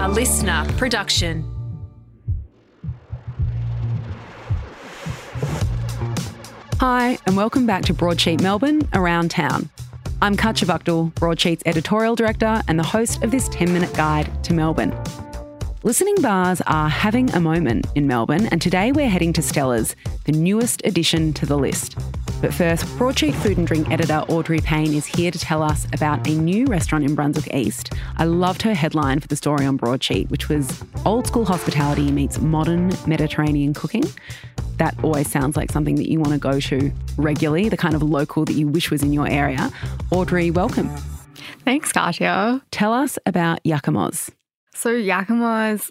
A LiSTNR production. Hi, and welcome back to Broadsheet Melbourne Around Town. I'm Katya Wachtel, Broadsheet's editorial director and the host of this 10 minute guide to Melbourne. Listening bars are having a moment in Melbourne, and today we're heading to Stella's, the newest addition to the list. But first, Broadsheet food and drink editor Audrey Payne is here to tell us about a new restaurant in Brunswick East. I loved her headline for the story on Broadsheet, which was Old School Hospitality meets Modern Mediterranean Cooking. That always sounds like something that you want to go to regularly, the kind of local that you wish was in your area. Audrey, welcome. Thanks, Katya. Tell us about Yakamoz. So, Yakamoz,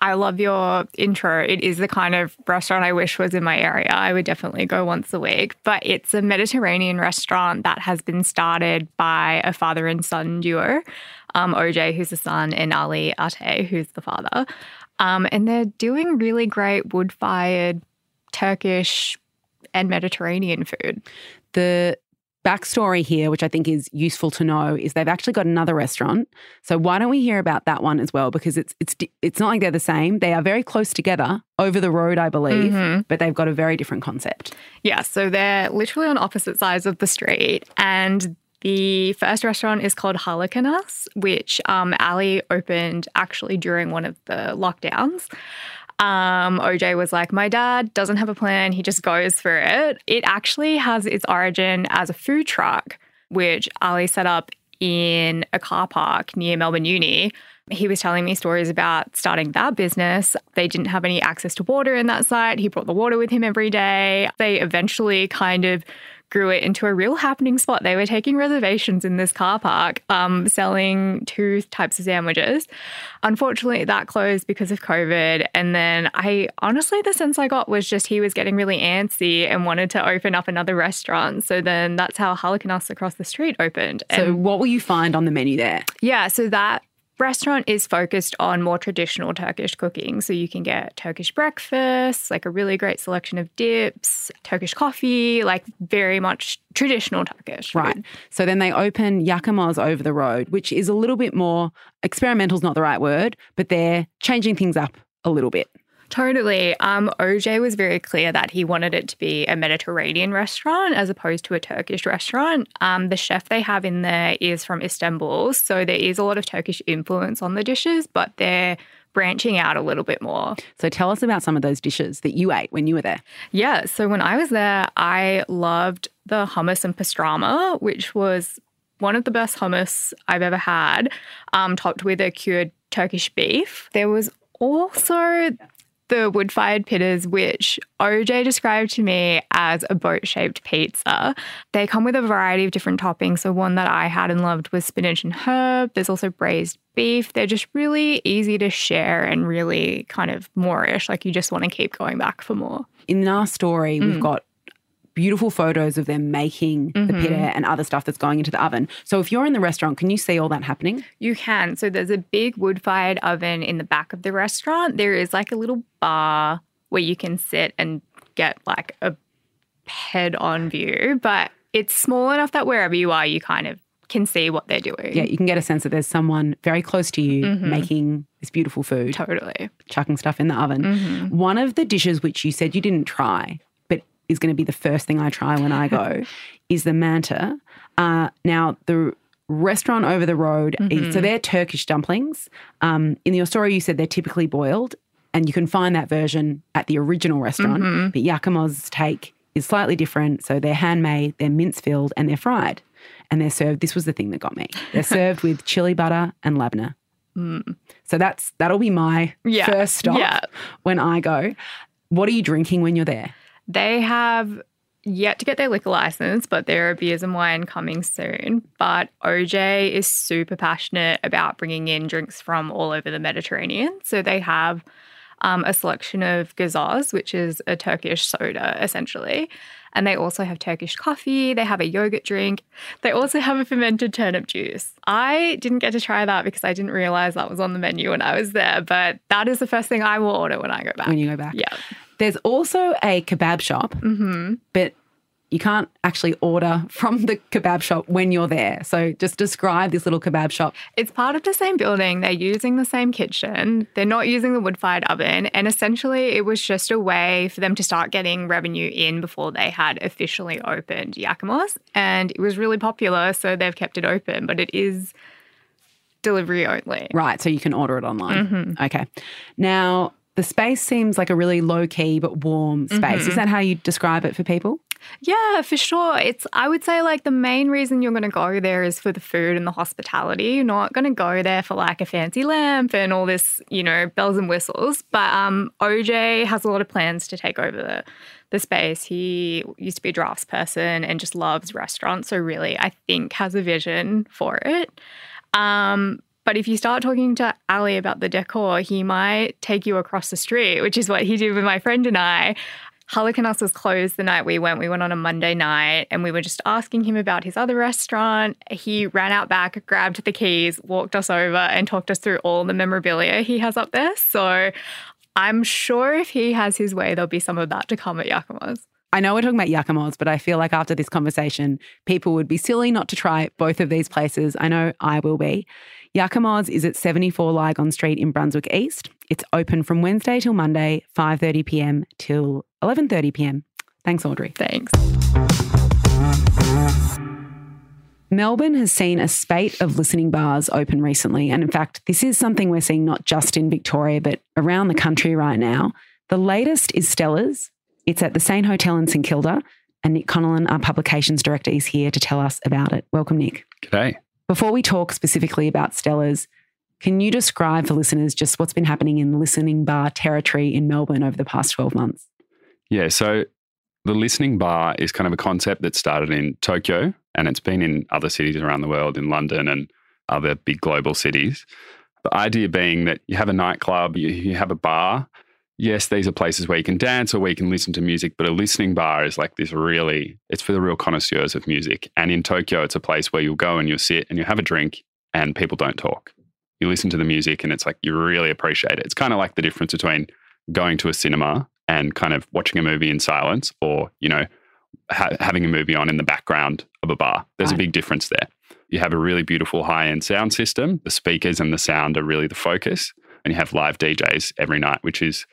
I love your intro. It is the kind of restaurant I wish was in my area. I would definitely go once a week. But it's a Mediterranean restaurant that has been started by a father and son duo um, OJ, who's the son, and Ali Ate, who's the father. Um, and they're doing really great wood fired Turkish and Mediterranean food. The backstory here, which I think is useful to know, is they've actually got another restaurant. So why don't we hear about that one as well? Because it's it's it's not like they're the same. They are very close together over the road, I believe, mm-hmm. but they've got a very different concept. Yeah, so they're literally on opposite sides of the street, and the first restaurant is called Halikarnas, which um, Ali opened actually during one of the lockdowns. Um, OJ was like, My dad doesn't have a plan, he just goes for it. It actually has its origin as a food truck, which Ali set up in a car park near Melbourne Uni. He was telling me stories about starting that business. They didn't have any access to water in that site. He brought the water with him every day. They eventually kind of grew it into a real happening spot. They were taking reservations in this car park, um, selling two types of sandwiches. Unfortunately, that closed because of COVID. And then I honestly, the sense I got was just he was getting really antsy and wanted to open up another restaurant. So then that's how Halikarnas across the street opened. And so, what will you find on the menu there? Yeah, so that restaurant is focused on more traditional Turkish cooking. So you can get Turkish breakfast, like a really great selection of dips, Turkish coffee, like very much traditional Turkish. Right. Food. So then they open Yakamoz over the road, which is a little bit more experimental is not the right word, but they're changing things up a little bit. Totally. Um, OJ was very clear that he wanted it to be a Mediterranean restaurant as opposed to a Turkish restaurant. Um, the chef they have in there is from Istanbul, so there is a lot of Turkish influence on the dishes, but they're branching out a little bit more. So tell us about some of those dishes that you ate when you were there. Yeah, so when I was there, I loved the hummus and pastirma, which was one of the best hummus I've ever had, um, topped with a cured Turkish beef. There was also the wood fired pides, which OJ described to me as a boat shaped pizza. They come with a variety of different toppings. So, one that I had and loved was spinach and herb. There's also braised beef. They're just really easy to share and really kind of moreish. Like, you just want to keep going back for more. In our story, mm. we've got beautiful photos of them making mm-hmm. the pide and other stuff that's going into the oven. So if you're in the restaurant, can you see all that happening? You can. So there's a big wood fired oven in the back of the restaurant. There is like a little bar where you can sit and get like a head on view, but it's small enough that wherever you are, you kind of can see what they're doing. Yeah, you can get a sense that there's someone very close to you mm-hmm. making this beautiful food. Totally. Chucking stuff in the oven. Mm-hmm. One of the dishes which you said you didn't try is going to be the first thing I try when I go, is the manti. Uh, now, the restaurant over the road, mm-hmm. so they're Turkish dumplings. Um, in your story, you said they're typically boiled, and you can find that version at the original restaurant. Mm-hmm. But Yakamoz take is slightly different. So they're handmade, they're mince filled, and they're fried. And they're served, this was the thing that got me. They're served with chili butter and labneh. Mm. So that's that'll be my yeah. first stop yeah. when I go. What are you drinking when you're there? They have yet to get their liquor license, but there are beers and wine coming soon. But OJ is super passionate about bringing in drinks from all over the Mediterranean. So they have um, a selection of gazoz, which is a Turkish soda essentially. And they also have Turkish coffee. They have a yogurt drink. They also have a fermented turnip juice. I didn't get to try that because I didn't realize that was on the menu when I was there. But that is the first thing I will order when I go back. When you go back. Yeah. There's also a kebab shop, mm-hmm. but you can't actually order from the kebab shop when you're there. So just describe this little kebab shop. It's part of the same building. They're using the same kitchen. They're not using the wood fired oven. And essentially, it was just a way for them to start getting revenue in before they had officially opened Yakamoz. And it was really popular. So they've kept it open, but it is delivery only. Right. So you can order it online. Okay. Now, the space seems like a really low key but warm space. Is that how you describe it for people? Yeah, for sure. It's I would say like the main reason you're going to go there is for the food and the hospitality. You're not going to go there for like a fancy lamp and all this, you know, bells and whistles. But um, OJ has a lot of plans to take over the the space. He used to be a drafts person and just loves restaurants. So really, I think has a vision for it. Um, but if you start talking to Ali about the decor, he might take you across the street, which is what he did with my friend and I. Halikarnas was closed the night we went. We went on a Monday night and we were just asking him about his other restaurant. He ran out back, grabbed the keys, walked us over, and talked us through all the memorabilia he has up there. So I'm sure if he has his way, there'll be some of that to come at Yakamoz. I know we're talking about Yakamoz, but I feel like after this conversation, people would be silly not to try both of these places. I know I will be. Yakamoz is at 74 Lygon Street in Brunswick East. It's open from Wednesday till Monday, 5:30 p.m. till 11:30 p.m. Thanks, Audrey. Thanks. Melbourne has seen a spate of listening bars open recently. And in fact, this is something we're seeing not just in Victoria, but around the country right now. The latest is Stella's. It's at the Saint Hotel in St Kilda. And Nick Connellan, our publications director, is here to tell us about it. Welcome, Nick. G'day. Before we talk specifically about Stella's, can you describe for listeners just what's been happening in listening bar territory in Melbourne over the past 12 months? Yeah, so the listening bar is kind of a concept that started in Tokyo and it's been in other cities around the world, in London and other big global cities. The idea being that you have a nightclub, you, you have a bar. Yes, these are places where you can dance or where you can listen to music, but a listening bar is like this really, it's for the real connoisseurs of music. And in Tokyo, it's a place where you'll go and you'll sit and you have a drink and people don't talk. You listen to the music and it's like you really appreciate it. It's kind of like the difference between going to a cinema and kind of watching a movie in silence or, you know, ha- having a movie on in the background of a bar. There's Right. a big difference there. You have a really beautiful high end sound system. The speakers and the sound are really the focus. And you have live DJs every night, which is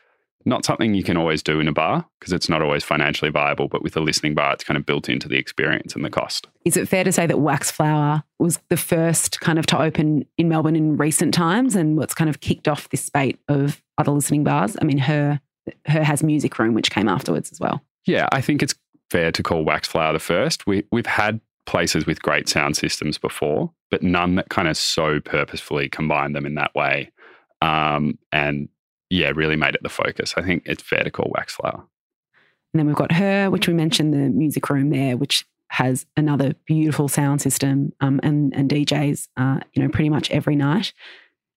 not something you can always do in a bar because it's not always financially viable. But with a listening bar, it's kind of built into the experience and the cost. Is it fair to say that Wax Flower was the first kind of to open in Melbourne in recent times and what's kind of kicked off this spate of other listening bars? I mean, her her has Music Room, which came afterwards as well. Yeah, I think it's fair to call Waxflower the first. We we've had places with great sound systems before, but none that kind of so purposefully combined them in that way. Um, and yeah, really made it the focus. I think it's fair to call Waxflower. And then we've got her, which we mentioned, the music room there, which has another beautiful sound system um, and, and DJs, uh, you know, pretty much every night.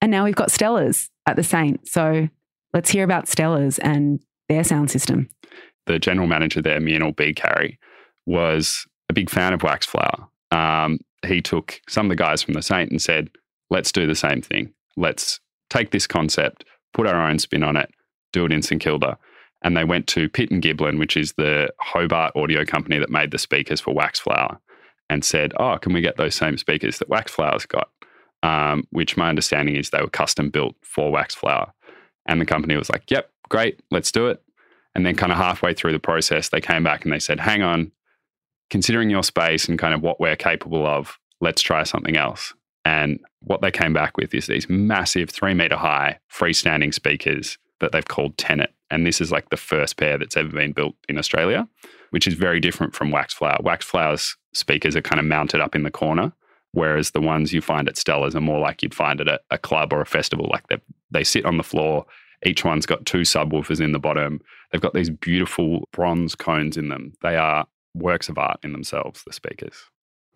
And now we've got Stella's at the Saint. So let's hear about Stella's and their sound system. The general manager there, Mianal B. Carey, was a big fan of Waxflower. Um, he took some of the guys from the Saint and said, let's do the same thing. Let's take this concept, put our own spin on it, do it in St Kilda. And they went to Pitt and Giblin, which is the Hobart audio company that made the speakers for Waxflower, and said, "Oh, can we get those same speakers that Waxflower's got?" Um, which my understanding is they were custom built for Waxflower, and the company was like, "Yep, great, let's do it." And then, kind of halfway through the process, they came back and they said, "Hang on, considering your space and kind of what we're capable of, let's try something else." And what they came back with is these massive, three meter high freestanding speakers that they've called Tenet. And this is like the first pair that's ever been built in Australia, which is very different from Waxflower. Waxflower's speakers are kind of mounted up in the corner, whereas the ones you find at Stella's are more like you'd find at a, a club or a festival. Like they they sit on the floor. Each one's got two subwoofers in the bottom. They've got these beautiful bronze cones in them. They are works of art in themselves, the speakers.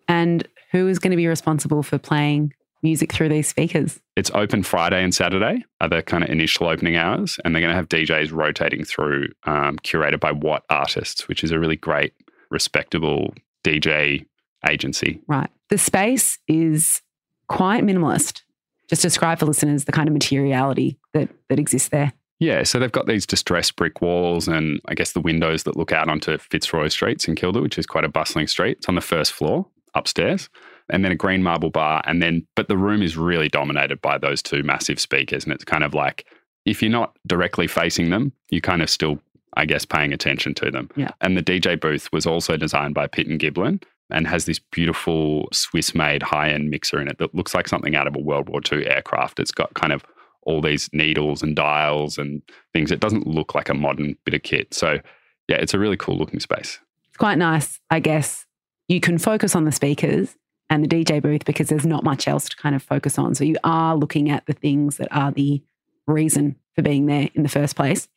And who is going to be responsible for playing music through these speakers? It's open Friday and Saturday are the kind of initial opening hours, and they're going to have DJs rotating through, um, curated by What Artists, which is a really great, respectable DJ agency. Right. The space is quite minimalist. Just describe for listeners the kind of materiality that, that exists there. Yeah, so they've got these distressed brick walls and I guess the windows that look out onto Fitzroy Street, in Kilda, which is quite a bustling street. It's on the first floor upstairs. And then a green marble bar. And then, but the room is really dominated by those two massive speakers. And it's kind of like, if you're not directly facing them, you kind of still, I guess, paying attention to them. Yeah. And the DJ booth was also designed by Pitt and Giblin and has this beautiful Swiss made high end mixer in it that looks like something out of a World War II aircraft. It's got kind of all these needles and dials and things. It doesn't look like a modern bit of kit. So, yeah, it's a really cool looking space. It's quite nice, I guess. You can focus on the speakers and the DJ booth because there's not much else to kind of focus on. So you are looking at the things that are the reason for being there in the first place.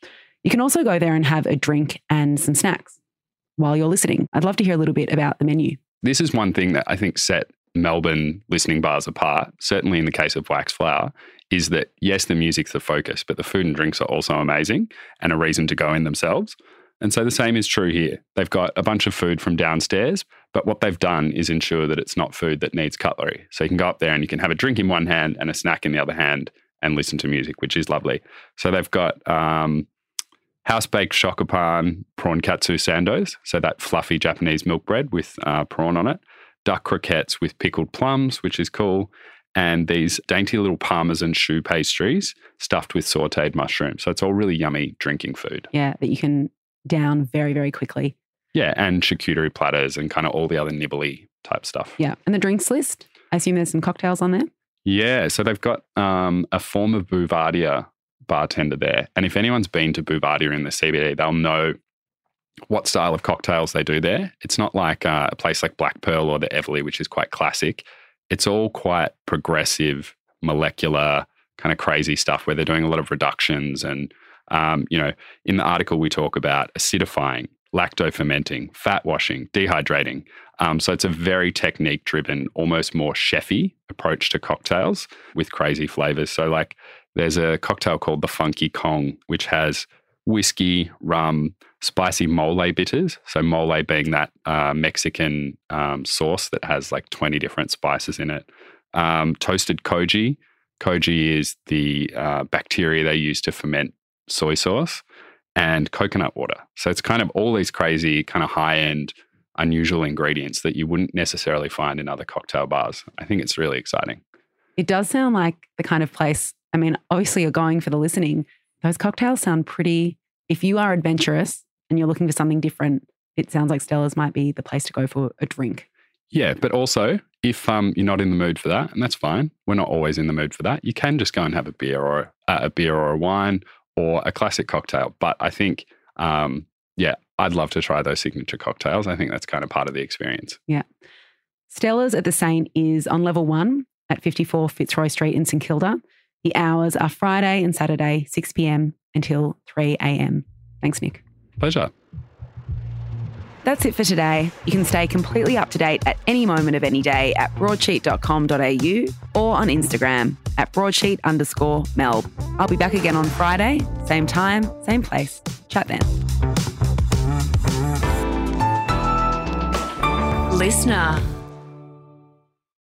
You can also go there and have a drink and some snacks while you're listening. I'd love to hear a little bit about the menu. This is one thing that I think set Melbourne listening bars apart, certainly in the case of Wax Flower, is that yes, the music's the focus, but the food and drinks are also amazing and a reason to go in themselves. And so the same is true here. They've got a bunch of food from downstairs, but what they've done is ensure that it's not food that needs cutlery. So you can go up there and you can have a drink in one hand and a snack in the other hand and listen to music, which is lovely. So they've got um, house baked shokupan prawn katsu sandos, so that fluffy Japanese milk bread with uh, prawn on it, duck croquettes with pickled plums, which is cool, and these dainty little parmesan choux pastries stuffed with sauteed mushrooms. So it's all really yummy drinking food. Yeah, that you can down very, very quickly. Yeah, and charcuterie platters and kind of all the other nibbly type stuff. Yeah. And the drinks list, I assume there's some cocktails on there. Yeah, so they've got um, a form of Bouvardia bartender there. And if anyone's been to Bouvardia in the CBD, they'll know what style of cocktails they do there. It's not like uh, a place like Black Pearl or the Everleigh, which is quite classic. It's all quite progressive, molecular, kind of crazy stuff where they're doing a lot of reductions. And, um, you know, in the article, we talk about acidifying, lacto fermenting, fat washing, dehydrating. Um, so it's a very technique driven, almost more chefy approach to cocktails with crazy flavors. So, like, there's a cocktail called the Funky Kong, which has whiskey, rum, spicy mole bitters. So, mole being that uh, Mexican um, sauce that has like 20 different spices in it. Um, toasted koji. Koji is the uh, bacteria they use to ferment soy sauce and coconut water. So, it's kind of all these crazy, kind of high end, unusual ingredients that you wouldn't necessarily find in other cocktail bars. I think it's really exciting. It does sound like the kind of place, I mean, obviously you're going for the listening. Those cocktails sound pretty, if you are adventurous and you're looking for something different, it sounds like Stella's might be the place to go for a drink. Yeah, but also if um, you're not in the mood for that, and that's fine, we're not always in the mood for that. You can just go and have a beer or uh, a beer or a wine or a classic cocktail. But I think, um, yeah, I'd love to try those signature cocktails. I think that's kind of part of the experience. Yeah. Stella's at the Saint is on level one at 54 Fitzroy Street in St Kilda. The hours are Friday and Saturday, 6 p.m. until 3 a.m. Thanks, Nick. Pleasure. That's it for today. You can stay completely up to date at any moment of any day at broadsheet.com.au or on Instagram at broadsheet underscore melb. I'll be back again on Friday, same time, same place. Chat then. LiSTNR.